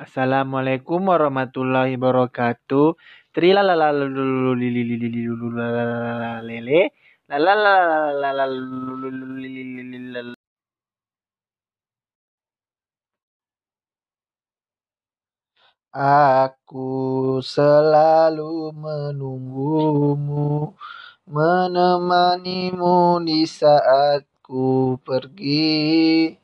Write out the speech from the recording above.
Assalamualaikum warahmatullahi wabarakatuh. Trilalalalalalalalele Aku selalu menunggumu, menemanimu di saat ku pergi.